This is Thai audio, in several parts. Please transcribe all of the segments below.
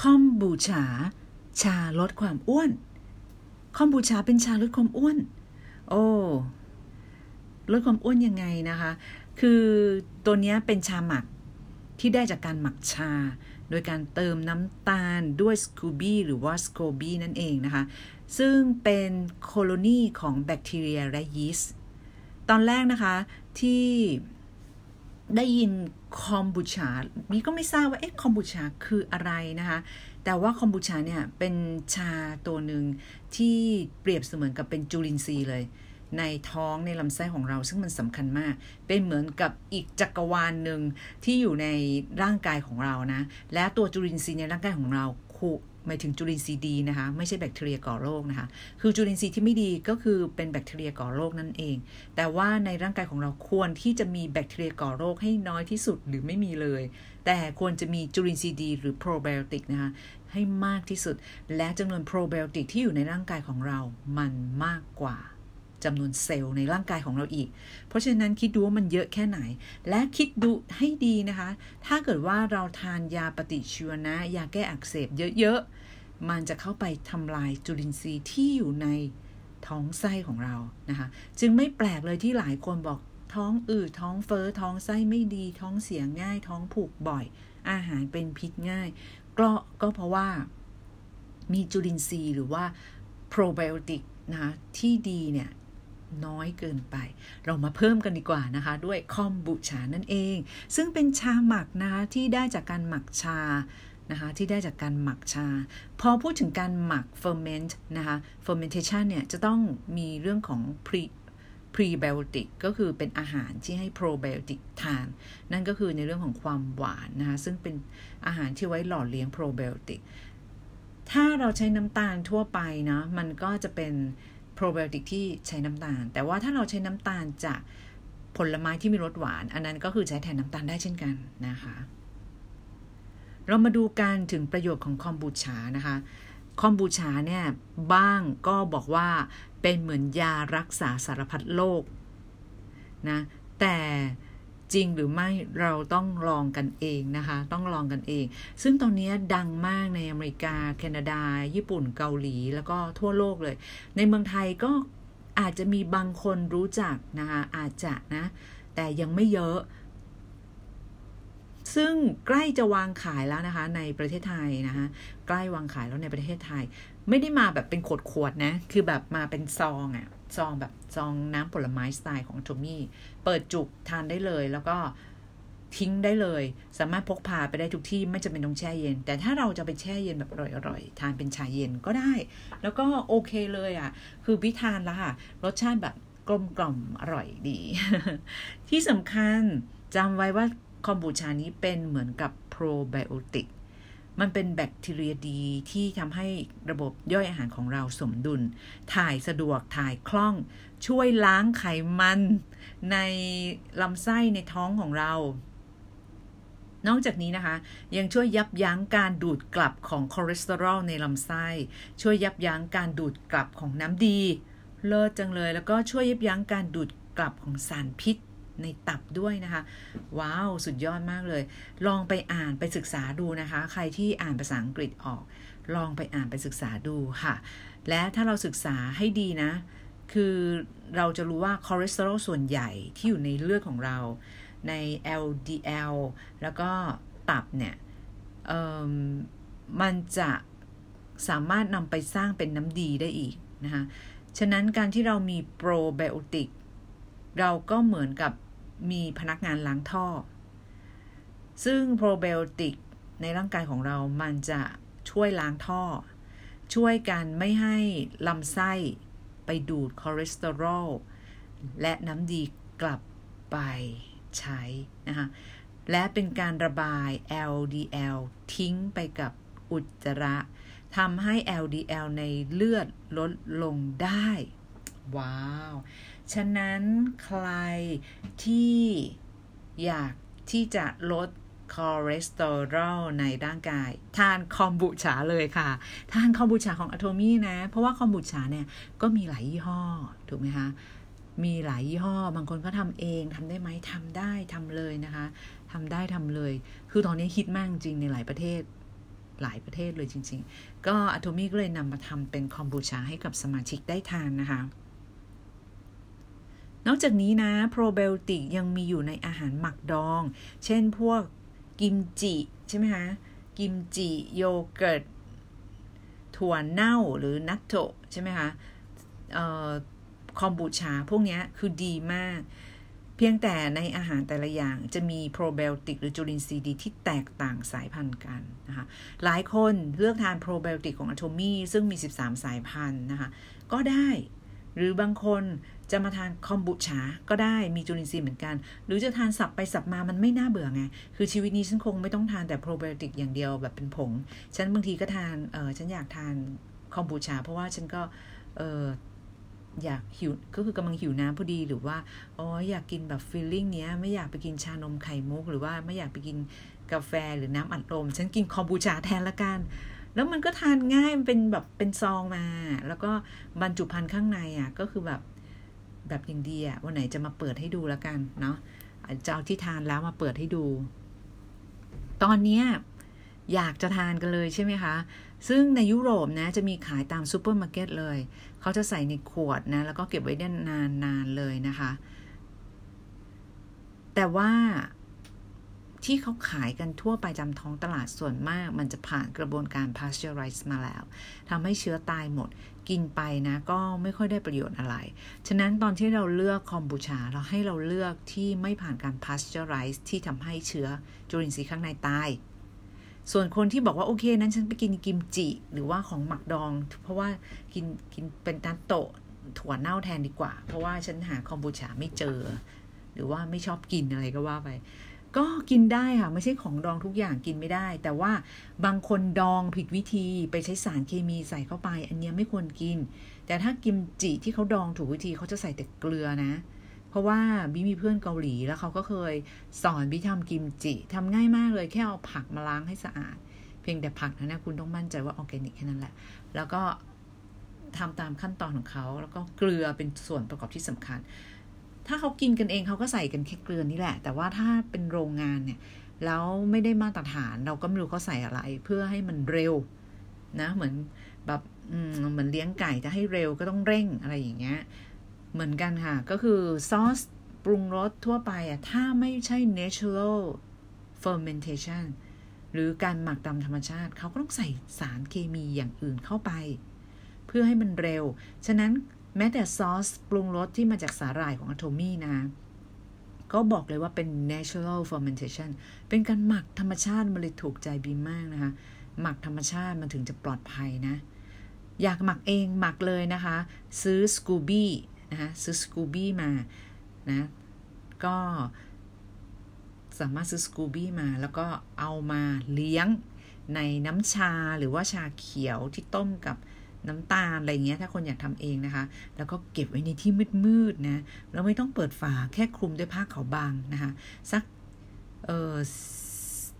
คอมบูชา ชาลดความอ้วน คอมบูชาเป็นชาลดความอ้วน โอ้ลดความอ้วนยังไงนะคะ คือตัวนี้เป็นชาหมักที่ได้จากการหมักชา โดยการเติมน้ำตาลด้วยสกูบี้หรือว่าสโคบี้นั่นเองนะคะ ซึ่งเป็นโคโลนีของแบคทีเรียและยีสต์ ตอนแรกนะคะที่ได้ยิน คอมบูชามีก็ไม่ทราบว่าเอ๊ะคอมบูชาคืออะไรนะคะ แต่ว่าคอมบูชาเนี่ยเป็นชาตัวหนึ่งที่เปรียบเสมือนกับเป็นจุลินทรีย์เลย ในท้องในลำไส้ของเราซึ่งมันสำคัญมาก เป็นเหมือนกับอีกจักรวาลหนึ่งที่อยู่ในร่างกายของเรานะ และตัวจุลินทรีย์ในร่างกายของเราหมายถึงจุลินทรีย์ดีนะคะ ไม่ใช่แบคทีเรียก่อโรคนะคะ คือจุลินทรีย์ที่ไม่ดีก็คือเป็นแบคทีเรียก่อโรคนั่นเอง แต่ว่าในร่างกายของเราควรที่จะมีแบคทีเรียก่อโรคให้น้อยที่สุดหรือไม่มีเลย แต่ควรจะมีจุลินทรีย์ดี หรือโปรไบโอติกนะคะให้มากที่สุด และจำนวนโปรไบโอติกที่อยู่ในร่างกายของเรามันมากกว่า จำนวนเซลล์ในร่างกายของเราอีก เพราะฉะนั้นคิดดูว่ามันเยอะแค่ไหน และคิดดูให้ดีนะคะ ถ้าเกิดว่าเราทานยาปฏิชีวนะ ยาแก้อักเสบเยอะๆ มันจะเข้าไปทำลายจุลินทรีย์ที่อยู่ในท้องไส้ของเรานะคะ จึงไม่แปลกเลยที่หลายคนบอกท้องอืดท้องเฟอ้อท้องไส้ไม่ดี ท้องเสียง่าย ท้องผูกบ่อย อาหารเป็นพิษง่ายก็ก็เพราะว่ามีจุลินทรีย์หรือว่าโปรไบโอติกนะคะที่ดีเนี่ย น้อยเกินไป เรามาเพิ่มกันดีกว่านะคะ ด้วยคอมบูชานั่นเอง ซึ่งเป็นชาหมักนะคะที่ได้จากการหมักชานะคะที่ได้จากการหมักชา พอพูดถึงการหมัก ferment นะคะ fermentation เนี่ยจะต้องมีเรื่องของ pre prebiotic ก็คือเป็นอาหารที่ให้ probiotic ทาน นั่นก็คือในเรื่องของความหวานนะคะ ซึ่งเป็นอาหารที่ไว้หล่อเลี้ยง probiotic ถ้าเราใช้น้ำตาลทั่วไปนะ มันก็จะเป็น โปรไบโอติกที่ใช้น้ำตาล แต่ว่าถ้าเราใช้น้ำตาลจากผลไม้ที่มีรสหวาน อันนั้นก็คือใช้แทนน้ำตาลได้เช่นกันนะคะ เรามาดูกันถึงประโยชน์ของคอมบูชานะคะ คอมบูชาเนี่ยบ้างก็บอกว่าเป็นเหมือนยารักษาสารพัดโรคนะแต่ จริงหรือไม่เราต้องลองกันเองนะคะ ต้องลองกันเอง ซึ่งตอนนี้ดังมากในอเมริกา แคนาดา ญี่ปุ่นเกาหลี แล้วก็ทั่วโลกเลย ในเมืองไทยก็อาจจะมีบางคนรู้จักนะคะอาจจะนะ แต่ยังไม่เยอะ ซึ่งใกล้จะวางขายแล้วนะคะ ในประเทศไทยนะคะใกล้วางขายแล้วในประเทศไทย ไม่ได้มาแบบเป็นขวดๆนะ คือแบบมาเป็นซองอะ่ะ ซองแบบซองน้ำผลไม้สไตล์ของโทมี่ เปิดจุกทานได้เลย แล้วก็ทิ้งได้เลย สามารถพกพาไปได้ทุกที่ไม่จำเป็นต้องแช่เย็น แต่ถ้าเราจะไปแช่เย็นแบบอร่อยๆ ทานเป็นชาเย็นก็ได้ แล้วก็โอเคเลยอะ่ะ คือพิทานละค่ะ รสชาติแบบกลมกล่อมอร่อยดี ที่สำคัญจำไว้ว่าคอมบูชานี้เป็นเหมือนกับโปรไบโอติก มันเป็นแบคทีเรียดีที่ทำให้ระบบย่อยอาหารของเราสมดุล ถ่ายสะดวกถ่ายคล่อง ช่วยล้างไขมัน ในลำไส้ในท้องของเรา นอกจากนี้นะคะ ยังช่วยยับยั้งการดูดกลับของคอเลสเตอรอลในลำไส้ ช่วยยับยั้งการดูดกลับของน้ำดี เลิศจังเลย แล้วก็ช่วยยับยั้งการดูดกลับของสารพิษ ในตับด้วยนะคะ ว้าว สุดยอดมากเลย ลองไปอ่านไปศึกษาดูนะคะ ใครที่อ่านภาษาอังกฤษออก ลองไปอ่านไปศึกษาดูค่ะ และถ้าเราศึกษาให้ดีนะ คือเราจะรู้ว่าคอเลสเตอรอลส่วนใหญ่ที่อยู่ในเลือดของเรา ใน LDL แล้วก็ตับเนี่ยมันจะสามารถนำไปสร้างเป็นน้ำดีได้อีกนะคะ ฉะนั้นการที่เรามีโปรไบโอติก เราก็เหมือนกับ มีพนักงานล้างท่อ ซึ่งโปรไบโอติกในร่างกายของเรามันจะช่วยล้างท่อ ช่วยกันไม่ให้ลำไส้ไปดูดคอเลสเตอรอลและน้ำดีกลับไปใช้นะคะและเป็นการระบาย LDL ทิ้งไปกับอุจจาระทำให้ LDL ในเลือดลดลงได้ ว้าว ฉะนั้นใครที่อยากที่จะลดคอเลสเตอรอลในร่างกาย ทานคอมบูชาเลยค่ะ ทานคอมบูชาของอะโทมี่นะ เพราะว่าคอมบูชาเนี่ยก็มีหลายยี่ห้อ ถูกไหมคะ มีหลายยี่ห้อ บางคนก็ทำเองทำได้ไหมทำได้ทำเลยนะคะทำได้ทำเลย คือตอนนี้ฮิตมากจริงในหลายประเทศหลายประเทศเลยจริง ๆ ก็อะโทมี่ก็เลยนำมาทำเป็นคอมบูชาให้กับสมาชิกได้ทานนะคะ นอกจากนี้นะโปรไบโอติกยังมีอยู่ในอาหารหมักดอง เช่นพวกกิมจิใช่ไหมคะกิมจิโยเกิร์ตถั่วเน่าหรือนัตโตใช่ไหมคะคอมบูชาพวกนี้คือดีมาก เพียงแต่ในอาหารแต่ละอย่างจะมีโปรไบโอติกหรือจุลินทรีย์ดีที่แตกต่างสายพันธุ์กันนะคะหลายคนเลือกทานโปรไบโอติกของอะโทมี่ซึ่งมี 13 สายพันธุ์นะคะก็ได้ หรือบางคน จะมาทานคอมบูชาก็ได้มีจุลินทรีย์เหมือนกัน หรือจะทานสับไปสับมามันไม่น่าเบื่อไง คือชีวิตนี้ฉันคงไม่ต้องทานแต่โปรไบโอติกอย่างเดียวแบบเป็นผง ฉันบางทีก็ทานเออฉันอยากทานคอมบูชา เพราะว่าฉันก็เอออยากหิวก็คือกำลังหิวน้ำพอดีหรือว่าอ๋ออยากกินแบบฟีลลิ่งเนี้ยไม่อยากไปกินชานมไข่มุก หรือว่าไม่อยากไปกินกาแฟหรือน้ำอัดลม ฉันกินคอมบูชาแทนละกันแล้วมันก็ทานง่ายมันเป็นแบบเป็นซองมา แล้วก็บรรจุภัณฑ์ข้างในอะก็คือแบบ แบบอย่างดีอะวันไหนจะมาเปิดให้ดูแล้วกันเนาะจะเอาที่ทานแล้วมาเปิดให้ดู ตอนนี้อยากจะทานกันเลยใช่ไหมคะ ซึ่งในยุโรปนะจะมีขายตามซูเปอร์มาร์เก็ตเลย เขาจะใส่ในขวดนะ แล้วก็เก็บไว้ได้นานๆเลยนะคะ แต่ว่า ที่เขาขายกันทั่วไปตามท้องตลาดส่วนมาก มันจะผ่านกระบวนการ pasteurize มาแล้วทำให้เชื้อตายหมด กินไปนะก็ไม่ค่อยได้ประโยชน์อะไร ฉะนั้นตอนที่เราเลือกคอมบูชา เราให้เราเลือกที่ไม่ผ่านการ pasteurize ที่ทำให้เชื้อจุลินทรีย์ข้างในตายส่วนคนที่บอกว่าโอเค นั้นฉันไปกินกิมจิ หรือว่าของหมักดอง เพราะว่ากินกินเป็นนัตโตะถั่วเน่าแทนดีกว่า เพราะว่าฉันหาคอมบูชาไม่เจอ หรือว่าไม่ชอบกินอะไรก็ว่าไป ก็กินได้ค่ะไม่ใช่ของดองทุกอย่างกินไม่ได้ แต่ว่าบางคนดองผิดวิธีไปใช้สารเคมีใส่เข้าไป อันนี้ไม่ควรกิน แต่ถ้ากิมจิที่เขาดองถูกวิธีเขาจะใส่แต่เกลือนะ เพราะว่าบิมีเพื่อนเกาหลีแล้วเขาก็เคยสอนบิทำกิมจิทำง่ายมากเลยแค่เอาผักมาล้างให้สะอาด เพียงแต่ผักนะนะคุณต้องมั่นใจว่าออร์แกนิกแค่นั้นแหละ แล้วก็ทำตามขั้นตอนของเขาแล้วก็เกลือเป็นส่วนประกอบที่สำคัญ ถ้าเขากินกันเองเขาก็ใส่กันแค่เกลือนี่แหละ แต่ว่าถ้าเป็นโรงงานเนี่ยแล้วไม่ได้มาตรฐานเราก็ไม่รู้เขาใส่อะไร เพื่อให้มันเร็วนะเหมือนแบบเหมือนเลี้ยงไก่จะให้เร็วก็ต้องเร่งอะไรอย่างเงี้ยเหมือนกันค่ะ ก็คือซอสปรุงรสทั่วไปอะถ้าไม่ใช่ natural fermentation หรือการหมักตามธรรมชาติ เขาก็ต้องใส่สารเคมีอย่างอื่นเข้าไป เพื่อให้มันเร็ว ฉะนั้น แม้แต่ซอสปรุงรสที่มาจากสาหร่ายของอะโทมี่นะ ก็บอกเลยว่าเป็น natural fermentation เป็นการหมักธรรมชาติมันเลยถูกใจบีมมากนะคะ หมักธรรมชาติมันถึงจะปลอดภัยนะ อยากหมักเองหมักเลยนะคะ ซื้อสกูบี้นะคะซื้อสกูบี้มานะก็สามารถซื้อสกูบี้มา แล้วก็เอามาเลี้ยงในน้ำชาหรือว่าชาเขียวที่ต้มกับ น้ำตาลอะไรเงี้ย ถ้าคนอยากทำเองนะคะ แล้วก็เก็บไว้ในที่มืดๆนะเราไม่ต้องเปิดฝาแค่คลุมด้วยผ้าขาวบางนะคะ สักเออ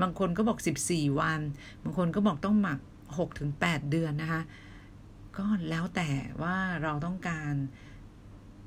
บางคนก็บอก 14 วัน บางคนก็บอกต้องหมัก 6-8 เดือนนะคะ ก็แล้วแต่ว่าเราต้องการ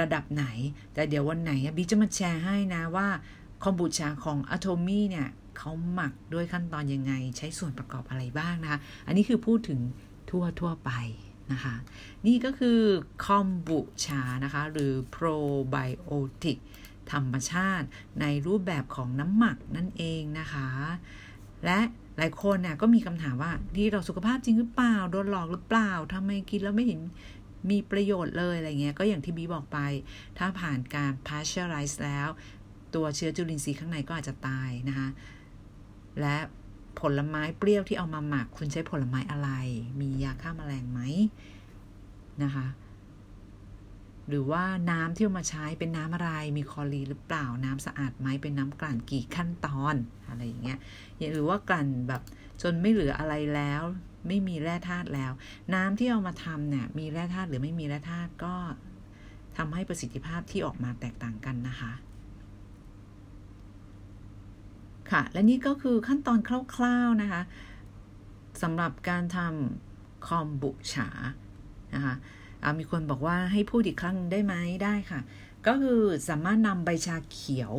ระดับไหน แต่เดี๋ยววันไหนบีจะมาแชร์ให้นะว่าคอมบูชาของอะโทมี่เนี่ยเขาหมักด้วยขั้นตอนยังไง ใช้ส่วนประกอบอะไรบ้างนะคะ อันนี้คือพูดถึง ทั่วทั่วไปนะคะ นี่ก็คือคอมบูชานะคะ หรือโปรไบโอติกธรรมชาติในรูปแบบของน้ำหมักนั่นเองนะคะ และหลายคนเนี่ยก็มีคำถามว่า ดีต่อสุขภาพจริงหรือเปล่า โดนหลอกหรือเปล่าทำไมกินแล้วไม่เห็นมีประโยชน์เลยอะไรเงี้ย ก็อย่างที่บีบอกไป ถ้าผ่านการ pasteurize แล้ว ตัวเชื้อจุลินทรีย์ข้างในก็อาจจะตายนะคะ และ ผลไม้เปรี้ยวที่เอามาหมัก คุณใช้ผลไม้อะไร มียาฆ่ามาแมลงไหมนะคะ หรือว่าน้ำที่เอามาใช้เป็นน้ำอะไร มีคลอรีหรือเปล่าน้ำสะอาดไหมเป็นน้ำกลั่นกี่ขั้นตอนอะไรอย่างเงี้ยหรือว่ากลั่นแบบจนไม่เหลืออะไรแล้ว ไม่มีแร่ธาตุแล้ว น้ำที่เอามาทำเนี่ยมีแร่ธาตุหรือไม่มีแร่ธาตุก็ทำให้ประสิทธิภาพที่ออกมาแตกต่างกันนะคะ ค่ะ และนี่ก็คือขั้นตอนคร่าวๆนะคะสำหรับการทำคอมบุชานะคะมีคนบอกว่าให้พูดอีกครั้งได้ไหมได้ค่ะ ก็คือสามารถนำใบชาเขียว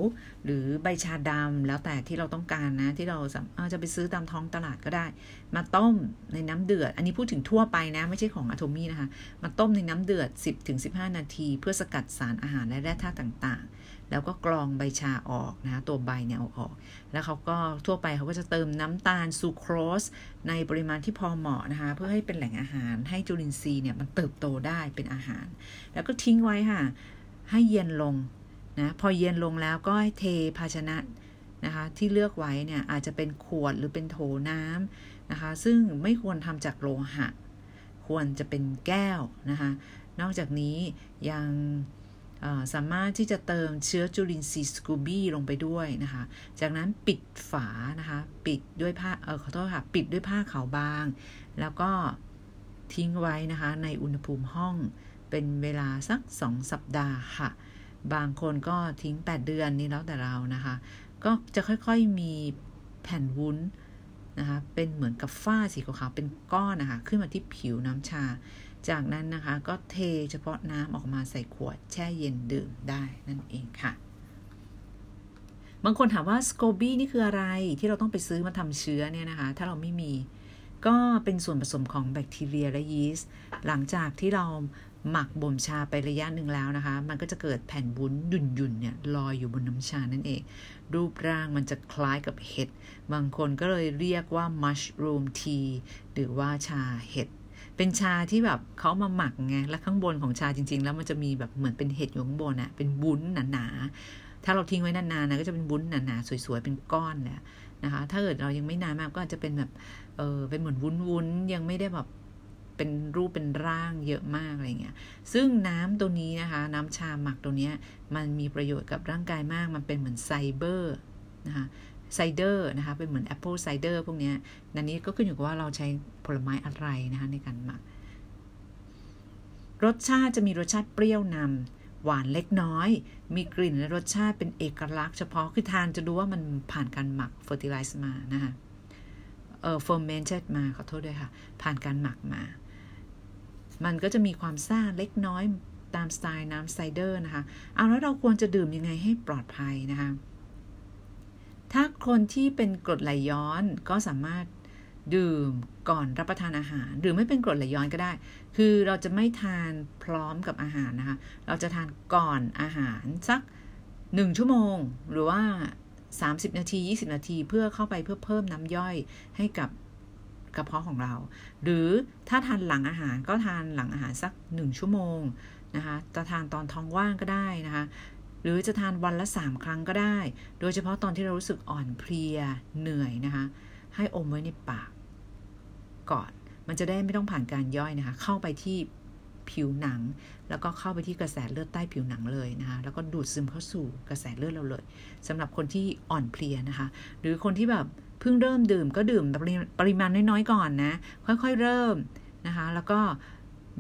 หรือใบชาดำแล้วแต่ที่เราต้องการนะ ที่เราจะไปซื้อตามท้องตลาดก็ได้ มาต้มในน้ำเดือด อันนี้พูดถึงทั่วไปนะ ไม่ใช่ของอะโทมี่นะคะ มาต้มในน้ำเดือด 10-15 นาที เพื่อสกัดสารอาหารและแร่ธาตุต่างๆ แล้วก็กรองใบชาออกนะตัวใบเนี่ยเอาออก แล้วเขาก็ทั่วไปเขาก็จะเติมน้ำตาลซูโครส ในปริมาณที่พอเหมาะนะคะ เพื่อให้เป็นแหล่งอาหารให้จุลินทรีย์เนี่ยมันเติบโตได้เป็นอาหาร แล้วก็ทิ้งไว้ค่ะ ให้เย็นลงนะพอเย็นลงแล้วก็ให้เทภาชนะนะคะที่เลือกไว้เนี่ยอาจจะเป็นขวดหรือเป็นโถน้ำนะคะ ซึ่งไม่ควรทำจากโลหะ ควรจะเป็นแก้วนะคะ นอกจากนี้ยัง สามารถที่จะเติมเชื้อจุลินทรีย์สกูบี้ลงไปด้วยนะคะ จากนั้นปิดฝานะคะ ปิดด้วยผ้าเออขอโทษค่ะ ปิดด้วยผ้าขาวบาง แล้วก็ทิ้งไว้นะคะ ในอุณหภูมิห้องเป็นเวลาสัก 2 สัปดาห์ค่ะ บางคนก็ทิ้ง 8 เดือนนี่แล้วแต่เรานะคะ ก็จะค่อยๆมีแผ่นวุ้นนะคะ เป็นเหมือนกับฝ้าสีขาวๆเป็นก้อนนะคะ ขึ้นมาที่ผิวน้ำชา จากนั้นนะคะก็เทเฉพาะน้ำออกมาใส่ขวดแช่เย็นดื่มได้นั่นเองค่ะ บางคนถามว่าสโคบี้นี่คืออะไรที่เราต้องไปซื้อมาทำเชื้อเนี่ยนะคะ ถ้าเราไม่มีก็เป็นส่วนผสมของแบคทีเรียและยีสต์หลังจากที่เราหมักบ่มชาไประยะหนึ่งแล้วนะคะ มันก็จะเกิดแผ่นวุ้นหยุ่นๆเนี่ยลอยอยู่บนน้ำชานั่นเอง รูปร่างมันจะคล้ายกับเห็ด บางคนก็เลยเรียกว่ามัชรูมทีหรือว่าชาเห็ด เป็นชาที่แบบเขามาหมักไง และข้างบนของชาจริง ๆ แล้วมันจะมีแบบเหมือนเป็นเห็ดอยู่ข้างบนอะเป็นวุ้นหนาๆ ถ้าเราทิ้งไว้นานๆนะก็จะเป็นวุ้นหนาๆสวยๆ เป็นก้อนเลยนะคะ ถ้าเกิดเรายังไม่นานมากก็อาจจะเป็นแบบเออเป็นเหมือนวุ้นๆ ยังไม่ได้แบบเป็นรูปเป็นร่างเยอะมากอะไรเงี้ย ซึ่งน้ำตัวนี้นะคะ น้ำชาหมักตัวเนี้ยมันมีประโยชน์กับร่างกายมาก มันเป็นเหมือนไซเบอร์นะคะ cider นะคะ เป็นเหมือน apple cider พวกนี้นะ อันนี้ก็ขึ้นอยู่กับว่าเราใช้ผลไม้อะไรนะคะในการหมัก รสชาติจะมีรสชาติเปรี้ยวนำหวานเล็กน้อย มีกลิ่นและรสชาติเป็นเอกลักษณ์เฉพาะ คือทานจะดูว่ามันผ่านการหมัก fertilize มานะคะเอ่อ fermented มาขอโทษด้วยค่ะ ผ่านการหมักมา มันก็จะมีความซ่าเล็กน้อยตามสไตล์น้ำไซเดอร์นะคะ เอาแล้วเราควรจะดื่มยังไงให้ปลอดภัยนะคะ ถ้าคนที่เป็นกรดไหลย้อนก็สามารถดื่มก่อนรับประทานอาหาร หรือไม่เป็นกรดไหลย้อนก็ได้ คือเราจะไม่ทานพร้อมกับอาหารนะคะ เราจะทานก่อนอาหารสักหนึ่งชั่วโมง หรือว่า 30 นาที 20 นาทีเพื่อเข้าไปเพื่อเพิ่มน้ำย่อยให้กับกระเพาะของเรา หรือถ้าทานหลังอาหารก็ทานหลังอาหารสักหนึ่งชั่วโมงนะคะจะทานตอนท้องว่างก็ได้นะคะ หรือจะทานวันละสามครั้งก็ได้ โดยเฉพาะตอนที่เรารู้สึกอ่อนเพลียเหนื่อยนะคะ ให้อมไว้ในปาก ก่อน มันจะได้ไม่ต้องผ่านการย่อยนะคะ เข้าไปที่ผิวหนัง แล้วก็เข้าไปที่กระแสเลือดใต้ผิวหนังเลยนะคะแล้วก็ดูดซึมเข้าสู่กระแสเลือดเราเลยสำหรับคนที่อ่อนเพลียนะคะ หรือคนที่แบบเพิ่งเริ่มดื่มก็ดื่มปริมาณน้อยๆก่อนนะ ค่อยๆเริ่มนะคะ แล้วก็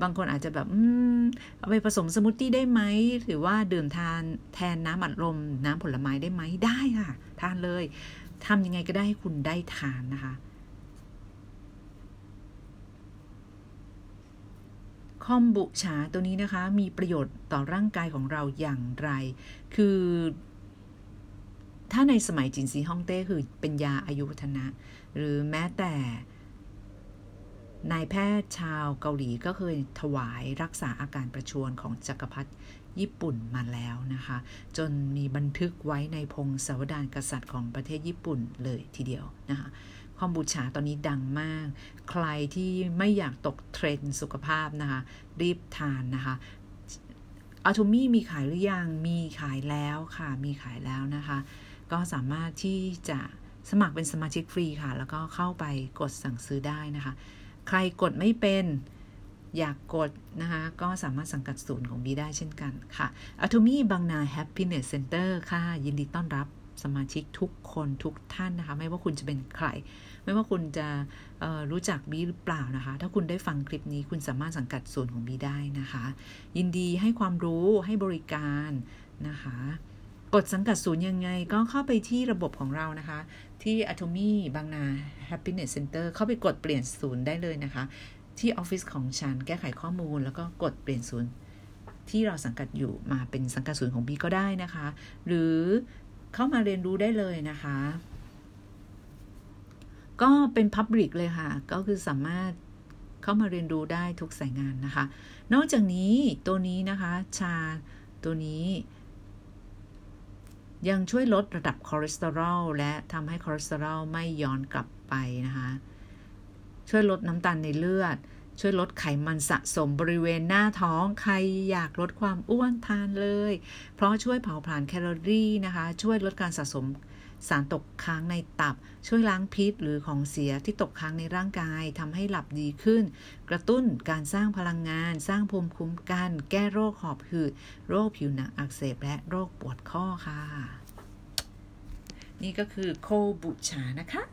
บางคนอาจจะแบบอืมเอาไปผสมสมูทตี้ได้ไหมหรือว่าดื่มทานแทนน้ำอัดลม น้ำผลไม้ได้ไหมได้ค่ะ ทานเลยทำยังไงก็ได้ให้คุณได้ทานนะคะ คอมบุชาตัวนี้นะคะ มีประโยชน์ต่อร่างกายของเราอย่างไร คือ ถ้าในสมัยจินซีฮ่องเต้คือเป็นยาอายุวัฒนะ หรือแม้แต่ นายแพทย์ชาวเกาหลีก็เคยถวายรักษาอาการประชวรของจักรพรรดิญี่ปุ่นมาแล้วนะคะ จนมีบันทึกไว้ในพงศาวดารกษัตริย์ของประเทศญี่ปุ่นเลยทีเดียวนะคะคอมบูชาตอนนี้ดังมาก ใครที่ไม่อยากตกเทรนด์สุขภาพนะคะ รีบทานนะคะอัลทูมี่มีขายหรือยัง มีขายแล้วค่ะ มีขายแล้วนะคะ ก็สามารถที่จะสมัครเป็นสมาชิกฟรีค่ะ แล้วก็เข้าไปกดสั่งซื้อได้นะคะ ใครกดไม่เป็น อยากกดนะคะก็สามารถสังกัดศูนย์ของบีได้เช่นกันค่ะอัตมีบางนา Happiness Center ค่ะ ยินดีต้อนรับสมาชิกทุกคนทุกท่านนะคะ ไม่ว่าคุณจะเป็นใคร ไม่ว่าคุณจะรู้จักบีหรือเปล่านะคะ ถ้าคุณได้ฟังคลิปนี้คุณสามารถสังกัดศูนย์ของบีได้นะคะ ยินดีให้ความรู้ให้บริการนะคะ กดสังกัดศูนย์ยังไงก็เข้าไปที่ระบบของเรานะคะ ที่ Atomy บางนา Happiness Center เข้าไปกดเปลี่ยนศูนย์ได้เลยนะคะ ที่ออฟฟิศของฉันแก้ไขข้อมูล แล้วก็กดเปลี่ยนศูนย์ ที่เราสังกัดอยู่มาเป็นสังกัดศูนย์ของบีก็ได้นะคะ หรือเข้ามาเรียนรู้ได้เลยนะคะ ก็เป็น public เลยค่ะ ก็คือสามารถเข้ามาเรียนรู้ได้ทุกสายงานนะคะ นอกจากนี้ตัวนี้นะคะ ชาตัวนี้ ยังช่วยลดระดับคอเลสเตอรอลและทำให้คอเลสเตอรอลไม่ย้อนกลับไปนะคะช่วยลดน้ำตาลในเลือด ช่วยลดไขมันสะสมบริเวณหน้าท้องใครอยากลดความอ้วนทานเลย เพราะช่วยเผาผลาญแคลอรี่นะคะ ช่วยลดการสะสม สารตกค้างในตับ ช่วยล้างพิษหรือของเสียที่ตกค้างในร่างกายทำให้หลับดีขึ้น กระตุ้นการสร้างพลังงาน สร้างภูมิคุ้มกัน แก้โรคหอบหืด โรคผิวหนังอักเสบและโรคปวดข้อค่ะ นี่ก็คือโคบุชานะคะ